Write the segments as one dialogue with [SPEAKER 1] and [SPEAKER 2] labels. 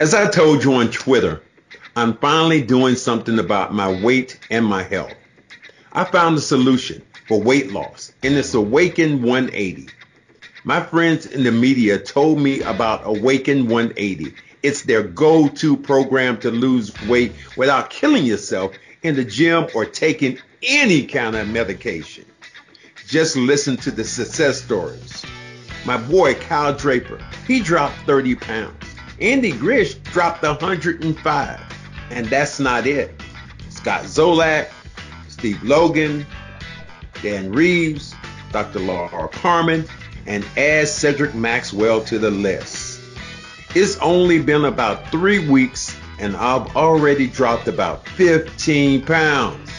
[SPEAKER 1] As I told you on Twitter, I'm finally doing something about my weight and my health. I found a solution for weight loss, and it's Awaken 180. My friends in the media told me about Awaken 180. It's their go-to program to lose weight without killing yourself in the gym or taking any kind of medication. Just listen to the success stories. My boy Kyle Draper, he dropped 30 pounds. Andy Gresh dropped 105. And that's not it. Scott Zolak, Steve Logan, Dan Reeves, Dr. Laura Carmen, and add Cedric Maxwell to the list. It's only been about three weeks and I've already dropped about 15 pounds.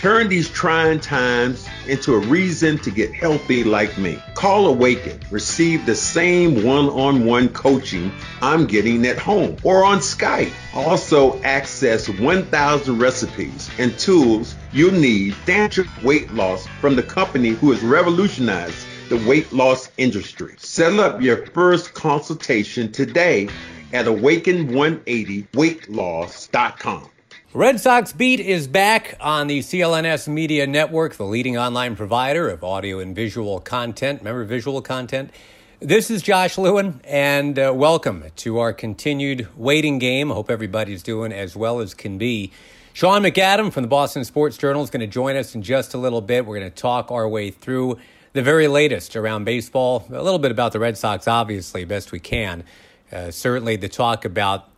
[SPEAKER 1] Turn these trying times into a reason to get healthy like me. Call Awaken. Receive the same one-on-one coaching I'm getting at home or on Skype. Also access 1,000 recipes and tools you'll need to weight loss from the company who has revolutionized the weight loss industry. Set up your first consultation today at awaken180weightloss.com.
[SPEAKER 2] Red Sox Beat is back on the CLNS Media Network, the leading online provider of audio and visual content. Remember visual content? This is Josh Lewin, and uh, welcome to our continued waiting game. I Hope everybody's doing as well as can be. Sean McAdam from the Boston Sports Journal is going to join us in just a little bit. We're going to talk our way through the very latest around baseball, a little bit about the Red Sox, obviously, best we can. Uh, certainly, the talk about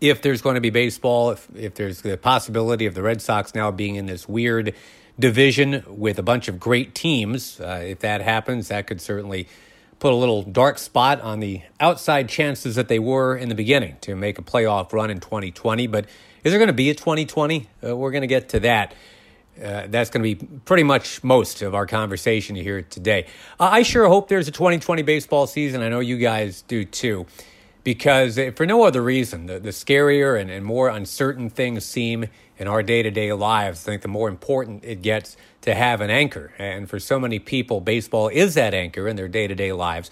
[SPEAKER 2] if there's going to be baseball, if, if there's the possibility of the Red Sox now being in this weird division with a bunch of great teams, uh, if that happens, that could certainly put a little dark spot on the outside chances that they were in the beginning to make a playoff run in 2020. But is there going to be a 2020? Uh, we're going to get to that. Uh, that's going to be pretty much most of our conversation here today. I sure hope there's a 2020 baseball season. I know you guys do too because for no other reason, the, the scarier and, and more uncertain things seem in our day to day lives, I think the more important it gets to have an anchor. And for so many people, baseball is that anchor in their day to day lives.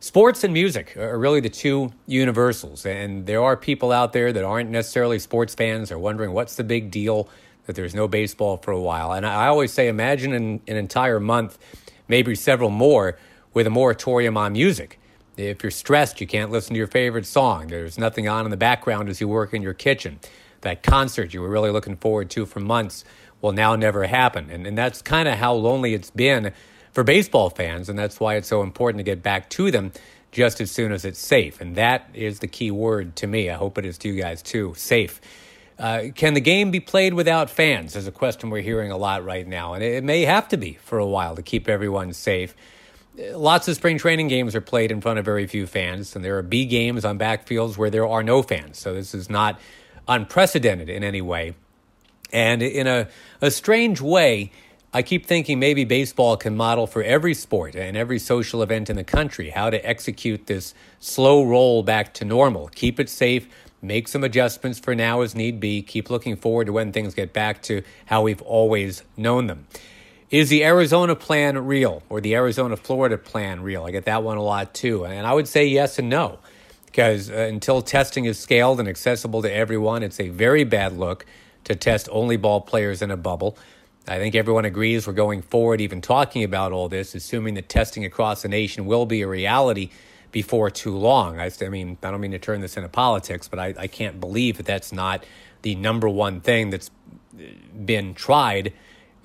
[SPEAKER 2] Sports and music are really the two universals. And there are people out there that aren't necessarily sports fans are wondering what's the big deal that there's no baseball for a while. And I always say, imagine an, an entire month, maybe several more, with a moratorium on music if you're stressed, you can't listen to your favorite song. There's nothing on in the background as you work in your kitchen. That concert you were really looking forward to for months will now never happen. And, and that's kind of how lonely it's been for baseball fans. And that's why it's so important to get back to them just as soon as it's safe. And that is the key word to me. I hope it is to you guys too safe. Uh, can the game be played without fans? Is a question we're hearing a lot right now. And it may have to be for a while to keep everyone safe lots of spring training games are played in front of very few fans, and there are B games on backfields where there are no fans. So this is not unprecedented in any way. And in a, a strange way, I keep thinking maybe baseball can model for every sport and every social event in the country how to execute this slow roll back to normal. Keep it safe, make some adjustments for now as need be, keep looking forward to when things get back to how we've always known them. Is the Arizona plan real or the Arizona Florida plan real? I get that one a lot too. And I would say yes and no because uh, until testing is scaled and accessible to everyone, it's a very bad look to test only ball players in a bubble. I think everyone agrees we're going forward, even talking about all this, assuming that testing across the nation will be a reality before too long. I, I mean, I don't mean to turn this into politics, but I, I can't believe that that's not the number one thing that's been tried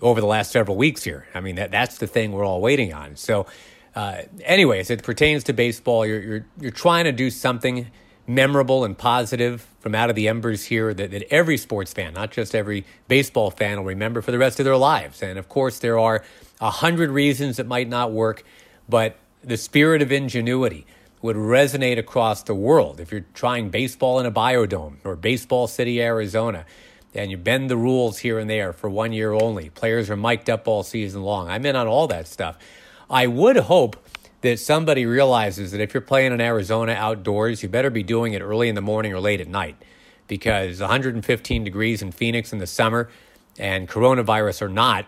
[SPEAKER 2] over the last several weeks here. I mean, that, that's the thing we're all waiting on. So, uh, anyways, it pertains to baseball. You're, you're, you're trying to do something memorable and positive from out of the embers here that, that every sports fan, not just every baseball fan, will remember for the rest of their lives. And of course, there are a hundred reasons it might not work, but the spirit of ingenuity would resonate across the world. If you're trying baseball in a biodome or Baseball City, Arizona, and you bend the rules here and there for one year only, players are mic'd up all season long. I'm in on all that stuff. I would hope that somebody realizes that if you're playing in Arizona outdoors, you better be doing it early in the morning or late at night because 115 degrees in Phoenix in the summer and coronavirus or not,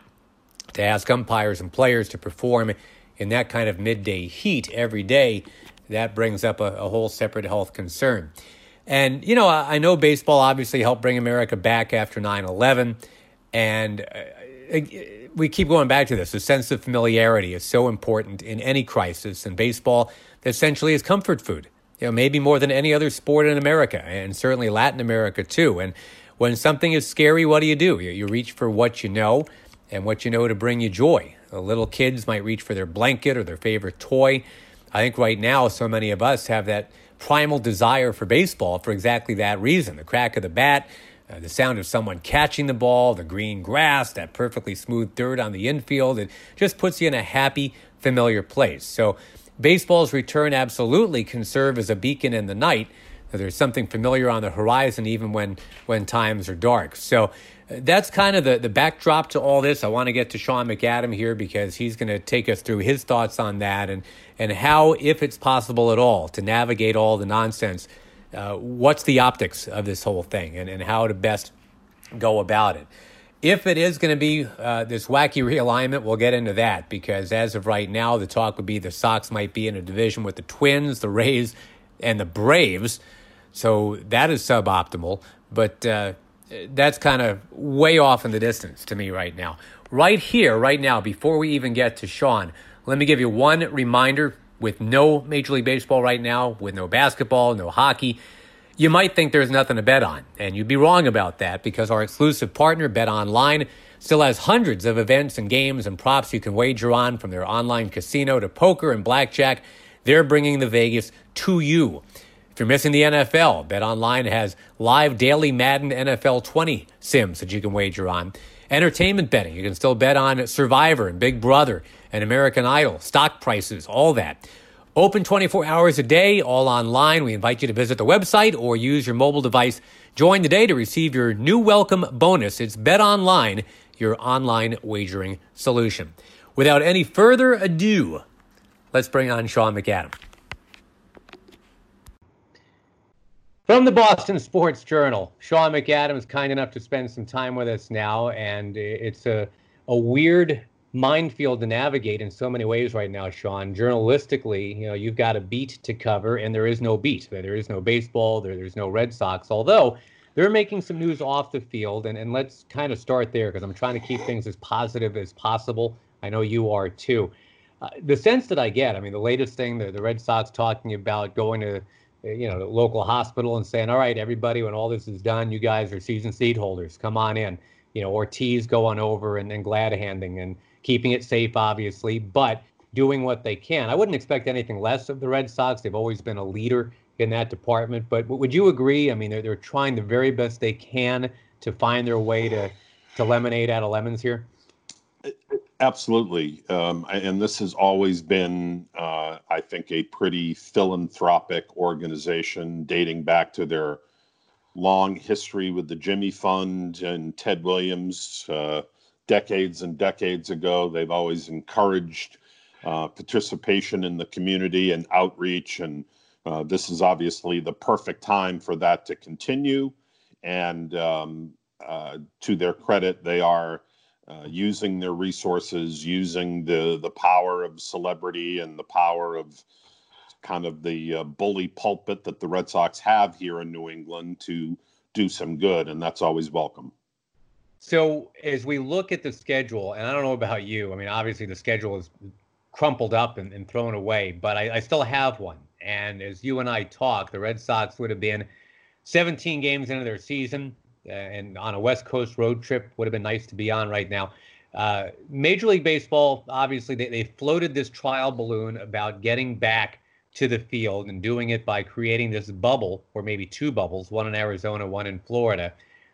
[SPEAKER 2] to ask umpires and players to perform in that kind of midday heat every day, that brings up a, a whole separate health concern. And, you know, I, I, know baseball obviously helped bring America back after 9 11. And uh, we keep going back to this. The sense of familiarity is so important in any crisis. And baseball essentially is comfort food, you know, maybe more than any other sport in America and certainly Latin America too. And when something is scary, what do you do? You, you reach for what you know and what you know to bring you joy. The little kids might reach for their blanket or their favorite toy. I think right now, so many of us have that primal desire for baseball for exactly that reason the crack of the bat, uh, the sound of someone catching the ball, the green grass, that perfectly smooth dirt on the infield. It just puts you in a happy, familiar place. So, baseball's return absolutely can serve as a beacon in the night. There's something familiar on the horizon, even when, when times are dark. So, that's kind of the, the backdrop to all this. I want to get to Sean McAdam here because he's going to take us through his thoughts on that and, and how, if it's possible at all, to navigate all the nonsense. Uh, what's the optics of this whole thing and, and how to best go about it? If it is going to be uh, this wacky realignment, we'll get into that because as of right now, the talk would be the Sox might be in a division with the Twins, the Rays, and the Braves. So that is suboptimal. But uh, that's kind of way off in the distance to me right now. Right here, right now, before we even get to Sean, let me give you one reminder with no Major League Baseball right now, with no basketball, no hockey. You might think there's nothing to bet on, and you'd be wrong about that because our exclusive partner, Bet Online, still has hundreds of events and games and props you can wager on from their online casino to poker and blackjack. They're bringing the Vegas to you. If you're missing the NFL, BetOnline has live daily Madden NFL 20 sims that you can wager on. Entertainment betting, you can still bet on Survivor and Big Brother and American Idol, stock prices, all that. Open 24 hours a day, all online. We invite you to visit the website or use your mobile device. Join today to receive your new welcome bonus. It's BetOnline, your online wagering solution. Without any further ado, let's bring on Sean McAdam. From the Boston Sports Journal, Sean McAdam is kind enough to spend some time with us now, and it's a, a weird minefield to navigate in so many ways right now, Sean. Journalistically, you know, you've got a beat to cover, and there is no beat. There is no baseball, there, there's no Red Sox, although they're making some news off the field, and, and let's kind of start there because I'm trying to keep things as positive as possible. I know you are too. Uh, the sense that I get, I mean, the latest thing, the, the Red Sox talking about going to Uh, you know, local hospital and saying, all right, everybody, when all this is done, you guys are season seat holders. Come on in. You know, Ortiz going over and then glad handing and keeping it safe, obviously, but doing what they can. I wouldn't expect anything less of the Red Sox. They've always been a leader in that department. But would you agree? I mean, they're, they're trying the very best they can to find their way to, to lemonade out of lemons here?
[SPEAKER 3] Absolutely. Um, and this has always been, uh, I think, a pretty philanthropic organization dating back to their long history with the Jimmy Fund and Ted Williams uh, decades and decades ago. They've always encouraged uh, participation in the community and outreach. And uh, this is obviously the perfect time for that to continue. And um, uh, to their credit, they are uh, using their resources, using the the power of celebrity and the power of kind of the uh, bully pulpit that the Red Sox have here in New England to do some good, and that's always welcome.
[SPEAKER 2] So as we look at the schedule, and I don't know about you, I mean, obviously the schedule is crumpled up and, and thrown away, but I, I still have one. And as you and I talk, the Red Sox would have been 17 games into their season. Uh, and on a West Coast road trip would have been nice to be on right now. Uh, Major League Baseball, obviously, they, they floated this trial balloon about getting back to the field and doing it by creating this bubble, or maybe two bubbles, one in Arizona, one in Florida,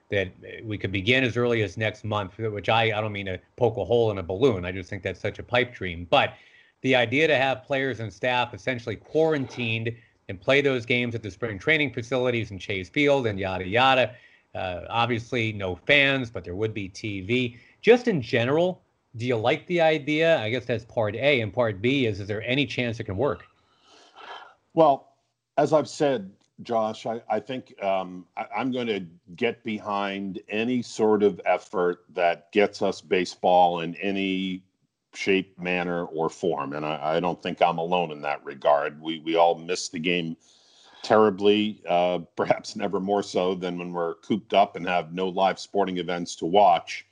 [SPEAKER 2] that we could begin as early as next month, which I, I don't mean to poke a hole in a balloon. I just think that's such a pipe dream. But the idea to have players and staff essentially quarantined and play those games at the spring training facilities in Chase Field and yada yada. Uh, obviously, no fans, but there would be TV. Just in general, do you like the idea? I guess that's part A. And part B is, is there any chance it can work?
[SPEAKER 3] Well, as I've said, Josh, I, I think um, I, am going to get behind any sort of effort that gets us baseball in any shape, manner, or form. And I, I don't think I'm alone in that regard. We, we all miss the game terribly, uh, perhaps never more so than when we're cooped up and have no live sporting events to watch.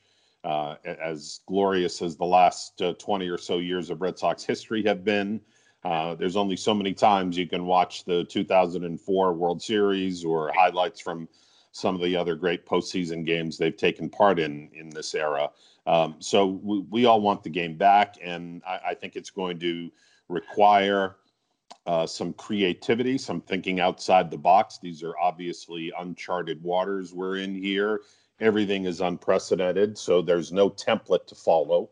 [SPEAKER 3] Uh, as glorious as the last uh, 20 or so years of Red Sox history have been, uh, there's only so many times you can watch the 2004 World Series or highlights from some of the other great postseason games they've taken part in in this era. Um, so we, we, all want the game back, and I, I think it's going to require uh, some creativity, some thinking outside the box. These are obviously uncharted waters we're in here. Everything is unprecedented, so there's no template to follow.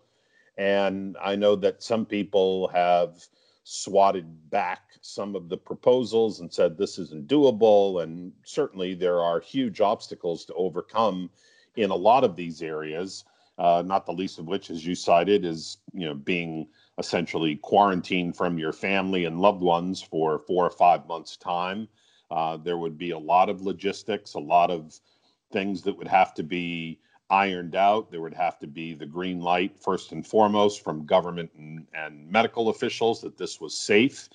[SPEAKER 3] And I know that some people have swatted back some of the proposals and said this isn't doable. And certainly there are huge obstacles to overcome in a lot of these areas, uh, not the least of which, as you cited, is you know being essentially quarantined from your family and loved ones for four or five months' time. Uh, there would be a lot of logistics, a lot of things that would have to be ironed out. There would have to be the green light, first and foremost, from government and, and medical officials that this was safe.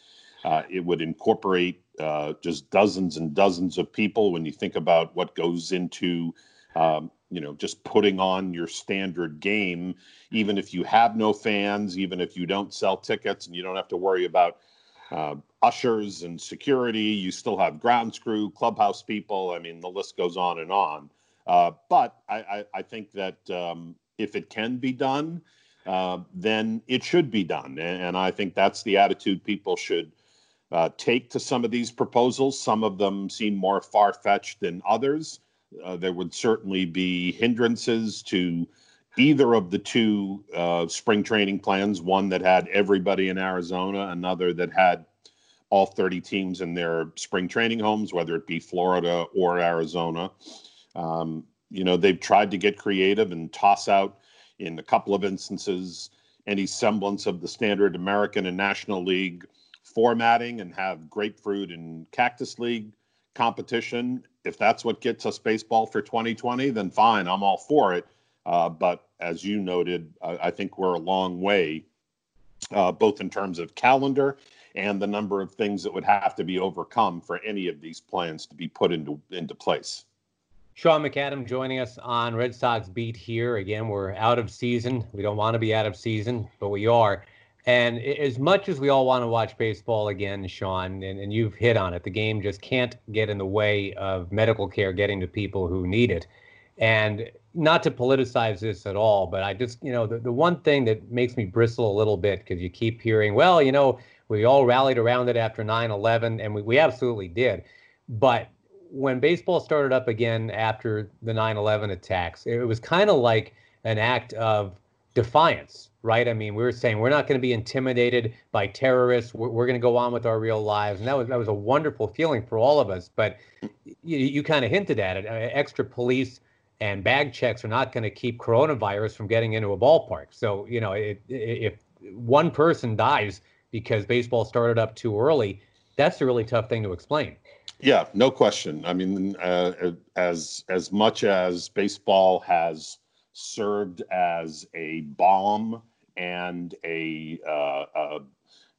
[SPEAKER 3] Uh, it would incorporate uh, just dozens and dozens of people when you think about what goes into um, you know just putting on your standard game even if you have no fans even if you don't sell tickets and you don't have to worry about uh, ushers and security you still have grounds crew clubhouse people. I mean the list goes on and on. Uh, but I, I, I, think that um, if it can be done uh, then it should be done. And, and, i think that's the attitude people should uh, take to some of these proposals. Some of them seem more far-fetched than others uh, there would certainly be hindrances to either of the two uh, spring training plans one that had everybody in Arizona, another that had all 30 teams in their spring training homes, whether it be Florida or Arizona. Um, you know, they've tried to get creative and toss out, in a couple of instances, any semblance of the standard American and National League formatting and have grapefruit and cactus league competition if that's what gets us baseball for 2020, then fine, I'm all for it. Uh, but as you noted, I, think we're a long way, uh, both in terms of calendar and the number of things that would have to be overcome for any of these plans to be put into into place.
[SPEAKER 2] Sean McAdam joining us on Red Sox Beat here. Again, we're out of season. We don't want to be out of season, but we are. And as much as we all want to watch baseball again, Sean, and, and you've hit on it, the game just can't get in the way of medical care getting to people who need it. And not to politicize this at all, but I just, you know, the, the one thing that makes me bristle a little bit because you keep hearing, well, you know, we all rallied around it after 9 11, and we, we absolutely did. But when baseball started up again after the 9 11 attacks, it was kind of like an act of defiance, right? I mean, we were saying we're not going to be intimidated by terrorists. We're, we're going to go on with our real lives, and that was that was a wonderful feeling for all of us. But you, you kind of hinted at it. Uh, extra police and bag checks are not going to keep coronavirus from getting into a ballpark. So you know, it, if one person dies because baseball started up too early, that's a really tough thing to explain.
[SPEAKER 3] Yeah, no question. I mean, uh, as as much as baseball has served as a balm and a, uh, a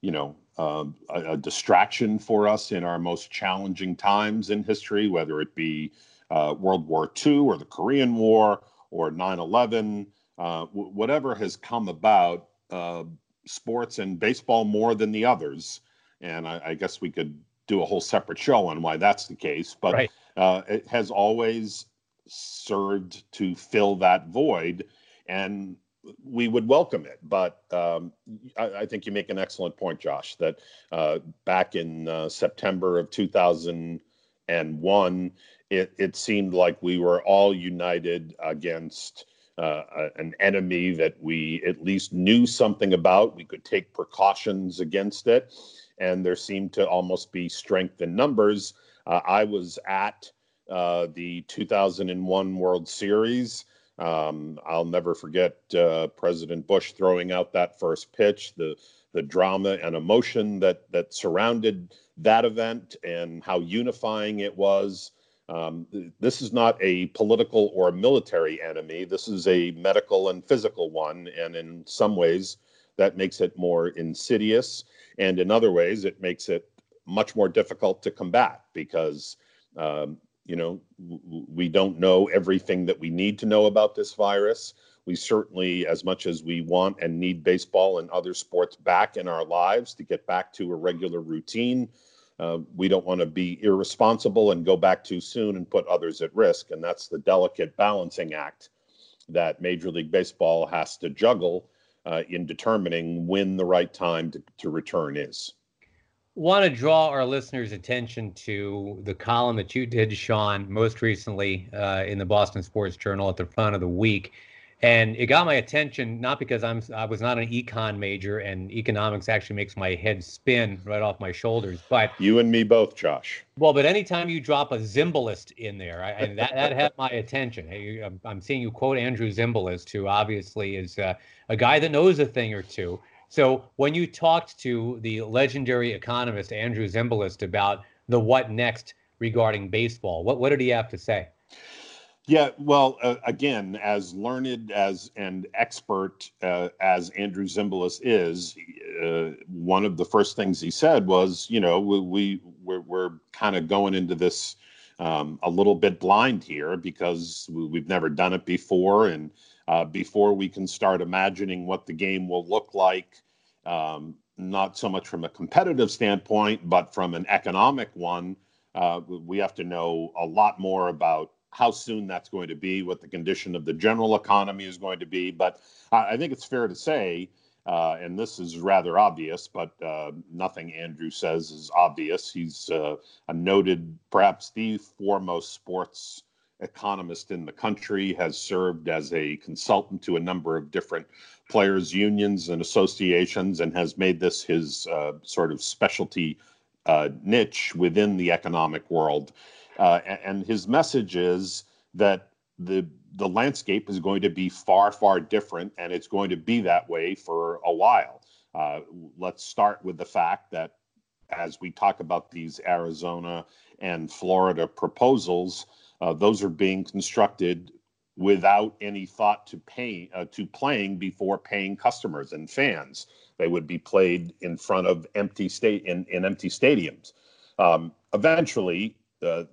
[SPEAKER 3] you know uh, a, a, distraction for us in our most challenging times in history, whether it be uh, World War II or the Korean War or 9/11, uh, w- whatever has come about, uh, sports and baseball more than the others. And I, I, guess we could do a whole separate show on why that's the case, but right. Uh, it has always served to fill that void, and we would welcome it. But um, I, I, think you make an excellent point, Josh, that uh, back in uh, September of 2001, it, it seemed like we were all united against uh, an enemy that we at least knew something about. We could take precautions against it, and there seemed to almost be strength in numbers. Uh, I was at uh, the 2001 World Series. Um, I'll never forget uh, President Bush throwing out that first pitch, the the drama and emotion that that surrounded that event, and how unifying it was. Um, this is not a political or military enemy. This is a medical and physical one, and in some ways, that makes it more insidious, and in other ways, it makes it much more difficult to combat because um, you know we don't know everything that we need to know about this virus. We certainly, as much as we want and need baseball and other sports back in our lives to get back to a regular routine, uh, we don't want to be irresponsible and go back too soon and put others at risk. And that's the delicate balancing act that Major League Baseball has to juggle uh, in determining when the right time to, to return is.
[SPEAKER 2] Want to draw our listeners' attention to the column that you did, Sean, most recently uh, in the Boston Sports Journal at the front of the week and it got my attention not because I'm I was not an econ major and economics actually makes my head spin right off my shoulders. But
[SPEAKER 3] you and me both, Josh.
[SPEAKER 2] Well, but anytime you drop a Zimbalist in there, I, and that that had my attention. Hey, I'm seeing you quote Andrew Zimbalist, who obviously is uh, a guy that knows a thing or two. So when you talked to the legendary economist Andrew Zimbalist about the what next regarding baseball, what what did he have to say?
[SPEAKER 3] Yeah, well, uh, again, as learned as and expert uh, as Andrew Zimbalist is, uh, one of the first things he said was, you know, we, we we're, we're kind of going into this um, a little bit blind here because we've never done it before, and uh, before we can start imagining what the game will look like, um, not so much from a competitive standpoint, but from an economic one, uh, we have to know a lot more about how soon that's going to be, what the condition of the general economy is going to be. But I think it's fair to say, uh, and this is rather obvious, but uh, nothing Andrew says is obvious. He's uh, a noted, perhaps the foremost sports economist in the country, has served as a consultant to a number of different players' unions and associations, and has made this his uh, sort of specialty uh, niche within the economic world. Uh, and his message is that the the landscape is going to be far far different, and it's going to be that way for a while. Uh, let's start with the fact that as we talk about these Arizona and Florida proposals, uh, those are being constructed without any thought to pay uh, to playing before paying customers and fans. They would be played in front of empty state in, in empty stadiums. Um, eventually, uh,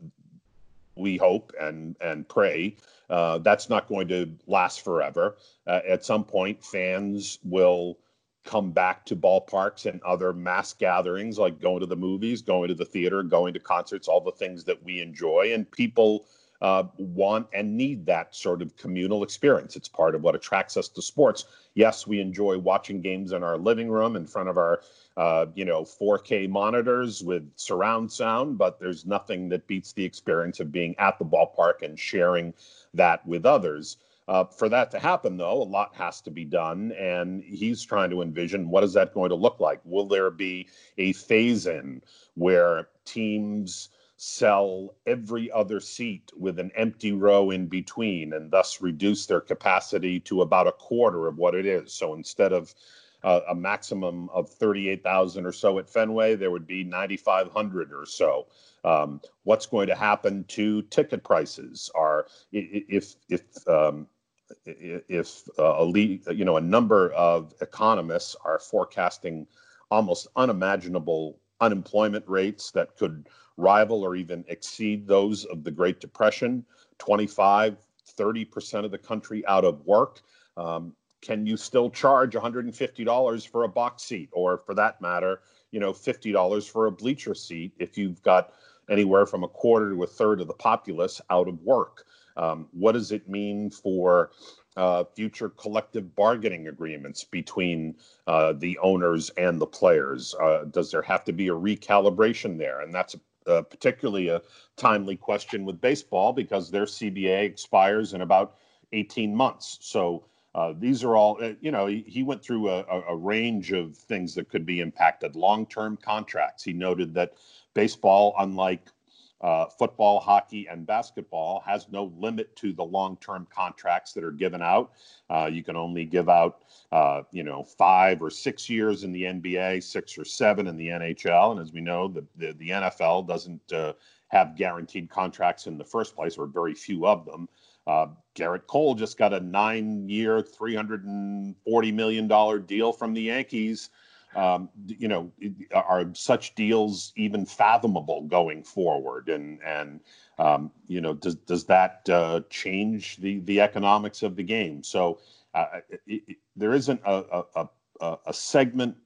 [SPEAKER 3] we hope and and pray uh, that's not going to last forever. Uh, at some point, fans will come back to ballparks and other mass gatherings, like going to the movies, going to the theater, going to concerts, all the things that we enjoy, and people uh, want and need that sort of communal experience. It's part of what attracts us to sports. Yes, we enjoy watching games in our living room in front of our, uh, you know, 4K monitors with surround sound, but there's nothing that beats the experience of being at the ballpark and sharing that with others. Uh, for that to happen, though, a lot has to be done, and he's trying to envision what is that going to look like. Will there be a phase in where teams sell every other seat with an empty row in between and thus reduce their capacity to about a quarter of what it is. So instead of uh, a maximum of 38,000 or so at Fenway, there would be 9,500 or so. Um, what's going to happen to ticket prices? Are if if um, if uh, a lead, you know a number of economists are forecasting almost unimaginable unemployment rates that could rival or even exceed those of the Great Depression, 25, 30% of the country out of work. Um, can you still charge $150 for a box seat or for that matter, you know, $50 for a bleacher seat if you've got anywhere from a quarter to a third of the populace out of work? Um, what does it mean for uh, future collective bargaining agreements between uh, the owners and the players? Uh, does there have to be a recalibration there? And that's a uh, particularly a timely question with baseball because their CBA expires in about 18 months. So uh, these are all, uh, you know, he, he went through a, a, range of things that could be impacted. Long term contracts. He noted that baseball, unlike uh, football, hockey, and basketball, has no limit to the long term contracts that are given out. Uh, you can only give out, uh, you know, five or six years in the NBA, six or seven in the NHL. And as we know, the, the, the NFL doesn't uh, have guaranteed contracts in the first place, or very few of them. Uh, Gerrit Cole just got a nine year, $340 million deal from the Yankees. Um, you know, are such deals even fathomable going forward? And, and um, you know, does, does that uh, change the, the economics of the game? So uh, it, it, there isn't a, a, a, a segment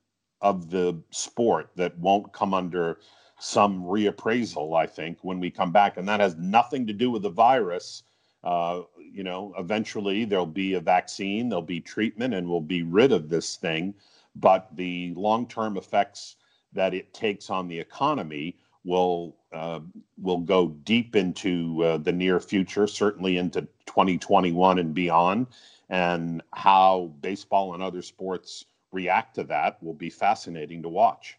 [SPEAKER 3] of the sport that won't come under some reappraisal, I think, when we come back. And that has nothing to do with the virus. Uh, you know, eventually there'll be a vaccine, there'll be treatment, and we'll be rid of this thing. But the long term effects that it takes on the economy will uh, will go deep into uh, the near future, certainly into 2021 and beyond. And how baseball and other sports react to that will be fascinating to watch.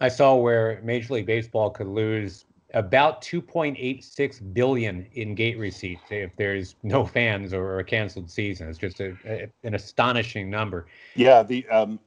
[SPEAKER 2] I saw where Major League Baseball could lose about 2.86 billion in gate receipts if there's no fans or a canceled season. It's just a, a, an astonishing number.
[SPEAKER 3] Yeah, the um,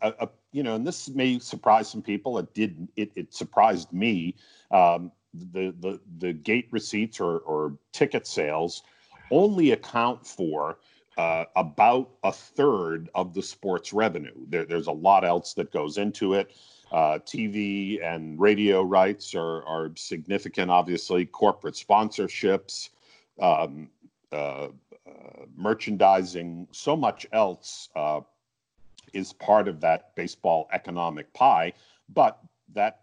[SPEAKER 3] you know, and this may surprise some people. It did. It, it surprised me. Um, the the the gate receipts or or ticket sales only account for uh, about a third of the sports revenue. There, there's a lot else that goes into it. Uh, TV and radio rights are, are significant, obviously, corporate sponsorships, um, uh, uh, merchandising, so much else uh, is part of that baseball economic pie. But that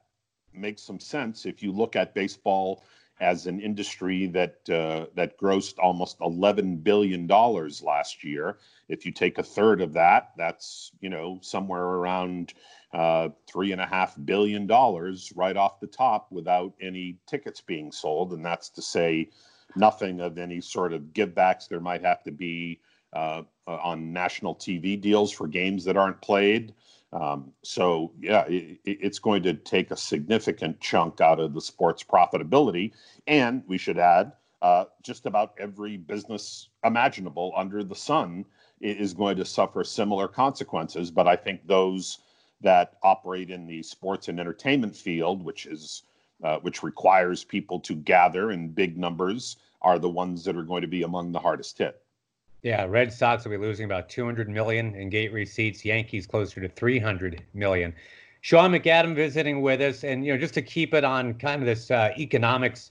[SPEAKER 3] makes some sense if you look at baseball as an industry that uh, that grossed almost 11 billion dollars last year. If you take a third of that, that's you know somewhere around uh, three and a half billion dollars right off the top without any tickets being sold, and that's to say nothing of any sort of givebacks there might have to be uh, uh on national TV deals for games that aren't played. Um, so yeah, it, it's going to take a significant chunk out of the sport's profitability, and we should add, uh, just about every business imaginable under the sun is going to suffer similar consequences. But I think those that operate in the sports and entertainment field, which is uh, which requires people to gather in big numbers, are the ones that are going to be among the hardest hit.
[SPEAKER 2] Yeah, Red Sox will be losing about 200 million in gate receipts. Yankees closer to 300 million. Sean McAdam visiting with us, and you know, just to keep it on kind of this uh, economics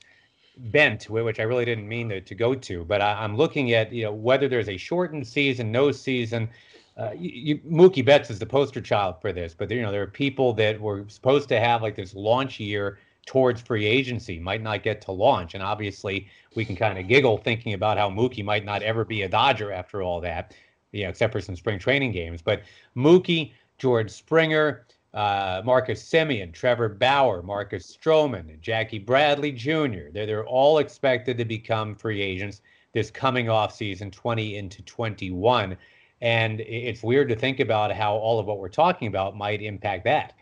[SPEAKER 2] bent, which I really didn't mean to, to go to, but I, am looking at you know whether there's a shortened season, no season. Uh, you, Mookie Betts is the poster child for this, but you know there are people that were supposed to have like this launch year towards free agency might not get to launch. And obviously, we can kind of giggle thinking about how Mookie might not ever be a Dodger after all that, you know, except for some spring training games. But Mookie, George Springer, uh, Marcus Semien, Trevor Bauer, Marcus Stroman, and Jackie Bradley Jr. They're, they're all expected to become free agents this coming off season 20 into 21. And it's weird to think about how all of what we're talking about might impact that.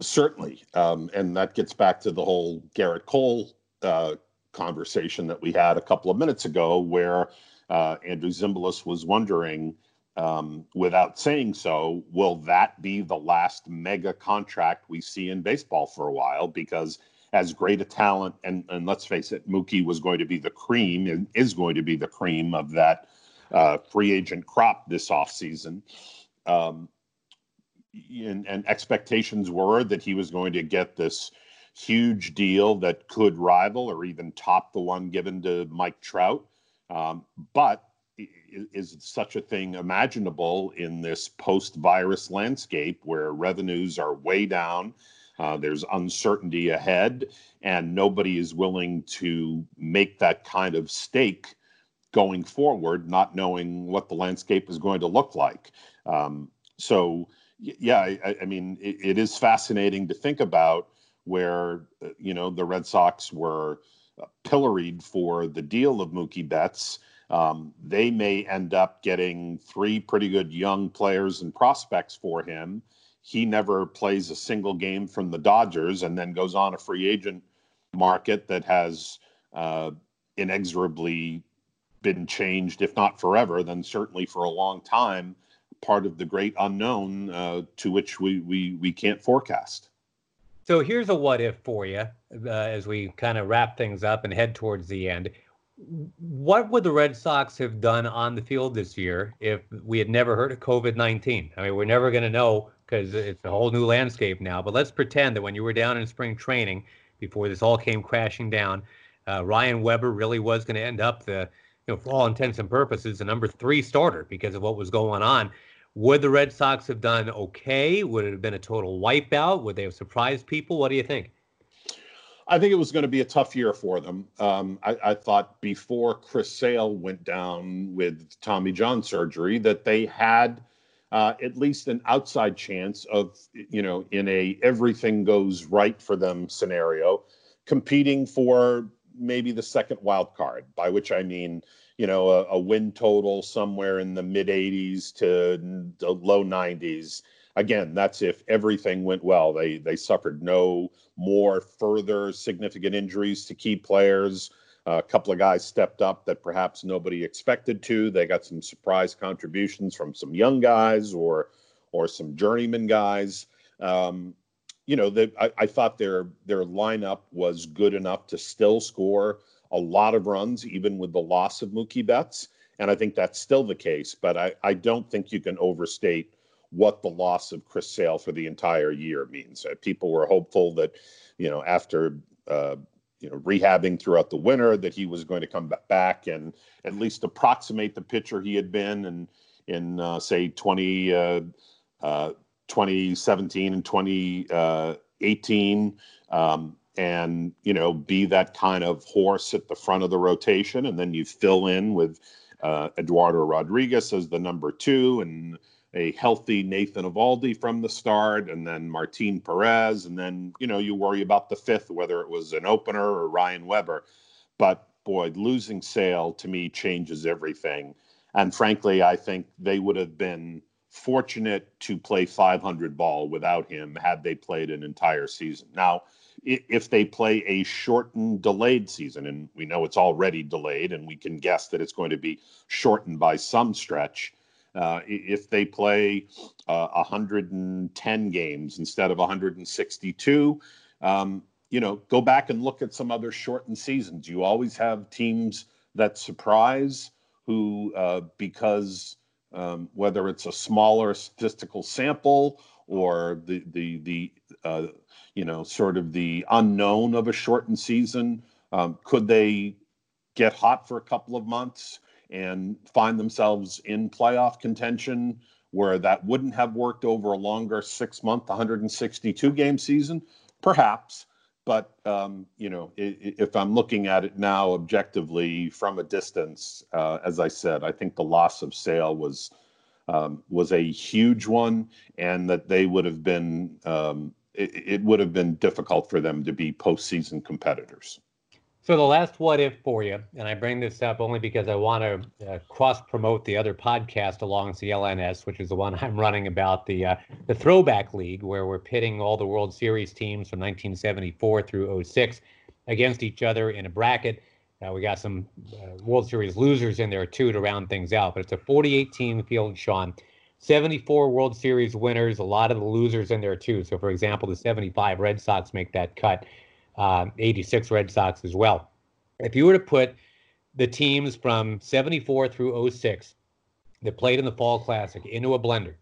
[SPEAKER 3] Certainly. Um, and that gets back to the whole Gerrit Cole uh, conversation that we had a couple of minutes ago, where uh, Andrew Zimbalist was wondering, um, without saying so, will that be the last mega contract we see in baseball for a while? Because as great a talent, and, and let's face it, Mookie was going to be the cream and is going to be the cream of that uh, free agent crop this offseason. Um, and, and expectations were that he was going to get this huge deal that could rival or even top the one given to Mike Trout. Um, but is such a thing imaginable in this post virus landscape where revenues are way down? Uh, there's uncertainty ahead, and nobody is willing to make that kind of stake going forward, not knowing what the landscape is going to look like. Um, so, yeah, I, I mean, it, it is fascinating to think about where uh, you know the Red Sox were uh, pilloried for the deal of Mookie Betts, Um, they may end up getting three pretty good young players and prospects for him. He never plays a single game from the Dodgers and then goes on a free agent market that has uh, inexorably been changed, if not forever, then certainly for a long time, part of the great unknown uh, to which we, we, we can't forecast.
[SPEAKER 2] So here's a what if for you uh, as we kind of wrap things up and head towards the end. What would the Red Sox have done on the field this year if we had never heard of COVID 19? I mean, we're never going to know because it's a whole new landscape now. But let's pretend that when you were down in spring training before this all came crashing down, uh, Ryan Weber really was going to end up the, you know, for all intents and purposes, the number three starter because of what was going on. Would the Red Sox have done okay? Would it have been a total wipeout? Would they have surprised people? What do you think?
[SPEAKER 3] I think it was going to be a tough year for them. Um, I, I, thought before Chris Sale went down with Tommy John surgery that they had uh, at least an outside chance of, you know, in a everything goes right for them scenario, competing for maybe the second wild card. By which I mean you know, a, a win total somewhere in the mid 80s to the low 90s. Again, that's if everything went well. They they suffered no more further significant injuries to key players. Uh, a couple of guys stepped up that perhaps nobody expected to. They got some surprise contributions from some young guys or or some journeyman guys. Um, you know, I, I, thought their their lineup was good enough to still score a lot of runs, even with the loss of Mookie Betts. And I think that's still the case. But I, I don't think you can overstate what the loss of Chris Sale for the entire year means. Uh, people were hopeful that, you know, after uh, you know rehabbing throughout the winter, that he was going to come back and at least approximate the pitcher he had been in in uh, say 20, uh, uh, 2017 and 2018. Um, and you know be that kind of horse at the front of the rotation and then you fill in with uh, eduardo rodriguez as the number two and a healthy nathan eovaldi from the start and then martin perez and then you know you worry about the fifth whether it was an opener or ryan weber but boy losing sale to me changes everything and frankly i think they would have been fortunate to play 500 ball without him had they played an entire season now if they play a shortened, delayed season, and we know it's already delayed, and we can guess that it's going to be shortened by some stretch. Uh, if they play uh, 110 games instead of 162, um, you know, go back and look at some other shortened seasons. You always have teams that surprise who, uh, because um, whether it's a smaller statistical sample or the the the uh, you know, sort of the unknown of a shortened season. Um, could they get hot for a couple of months and find themselves in playoff contention where that wouldn't have worked over a longer six month, 162 game season? Perhaps. But, um, you know, if I'm looking at it now objectively from a distance, uh, as I said, I think the loss of Sale was. Um, was a huge one, and that they would have been um, it, it would have been difficult for them to be postseason competitors.
[SPEAKER 2] So the last what if for you, and I bring this up only because I want to uh, cross promote the other podcast along CLNS, which is the one I'm running about the uh, the Throwback League, where we're pitting all the World Series teams from 1974 through 06 against each other in a bracket. Uh, we got some uh, World Series losers in there too to round things out, but it's a 48 team field, Sean. 74 World Series winners, a lot of the losers in there too. So, for example, the 75 Red Sox make that cut, uh, 86 Red Sox as well. If you were to put the teams from 74 through 06 that played in the Fall Classic into a blender,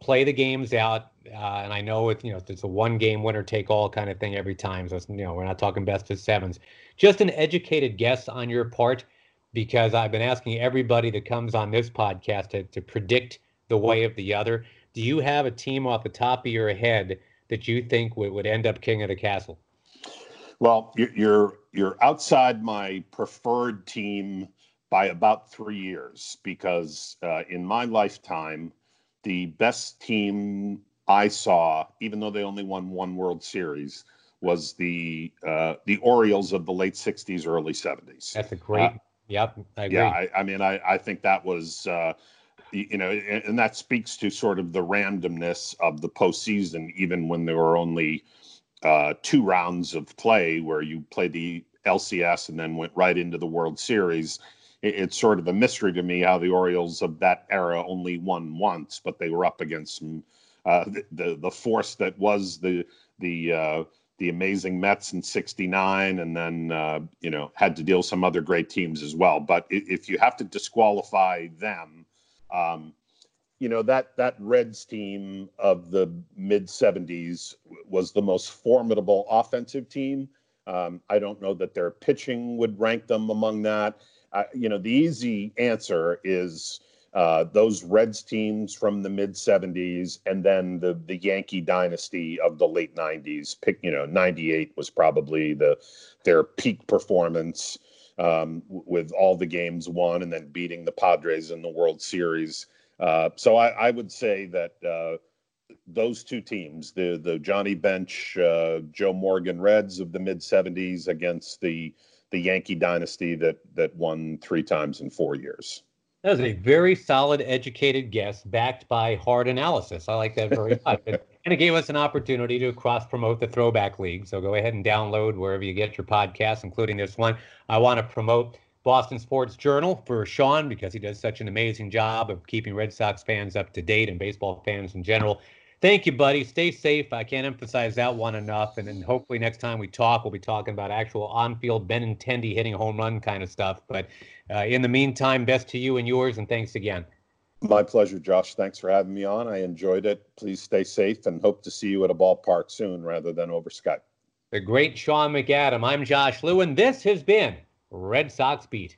[SPEAKER 2] play the games out, uh, and I know it's you know it's a one game winner take all kind of thing every time. So you know we're not talking best of sevens. Just an educated guess on your part, because I've been asking everybody that comes on this podcast to, to predict the way of the other. Do you have a team off the top of your head that you think would, would end up king of the castle?
[SPEAKER 3] Well, you're you're outside my preferred team by about three years because uh, in my lifetime, the best team I saw, even though they only won one World Series, was the uh, the Orioles of the late '60s, early '70s.
[SPEAKER 2] That's a great. Uh, Yep,
[SPEAKER 3] I agree. Yeah, I, I mean, I, I think that was, uh, you know, and, and, that speaks to sort of the randomness of the postseason, even when there were only uh, two rounds of play where you played the LCS and then went right into the World Series. It, it's sort of a mystery to me how the Orioles of that era only won once, but they were up against some, uh, the, the, the force that was the the uh, the amazing Mets in '69, and then uh, you know had to deal some other great teams as well. But if you have to disqualify them, um, you know that that Reds team of the mid '70s was the most formidable offensive team. Um, I don't know that their pitching would rank them among that. You know, the easy answer is uh, those Reds teams from the mid 70s and then the the Yankee dynasty of the late 90s. Pick, you know, 98 was probably the their peak performance um, with all the games won and then beating the Padres in the World Series. Uh, so I, I, would say that uh, those two teams, the the Johnny Bench, uh, Joe Morgan Reds of the mid 70s against the the Yankee dynasty that that won three times in four years.
[SPEAKER 2] That was a very solid, educated guess backed by hard analysis. I like that very much. and it gave us an opportunity to cross promote the Throwback League. So go ahead and download wherever you get your podcasts, including this one. I want to promote Boston Sports Journal for Sean because he does such an amazing job of keeping Red Sox fans up to date and baseball fans in general. Thank you, buddy. Stay safe. I can't emphasize that one enough. And then hopefully next time we talk, we'll be talking about actual on-field Benintendi hitting a home run kind of stuff. But uh, in the meantime, best to you and yours, and thanks again.
[SPEAKER 3] My pleasure, Josh. Thanks for having me on. I enjoyed it. Please stay safe and hope to see you at a ballpark soon rather than over Skype.
[SPEAKER 2] The great Sean McAdam. I'm Josh Lewin. This has been Red Sox Beat.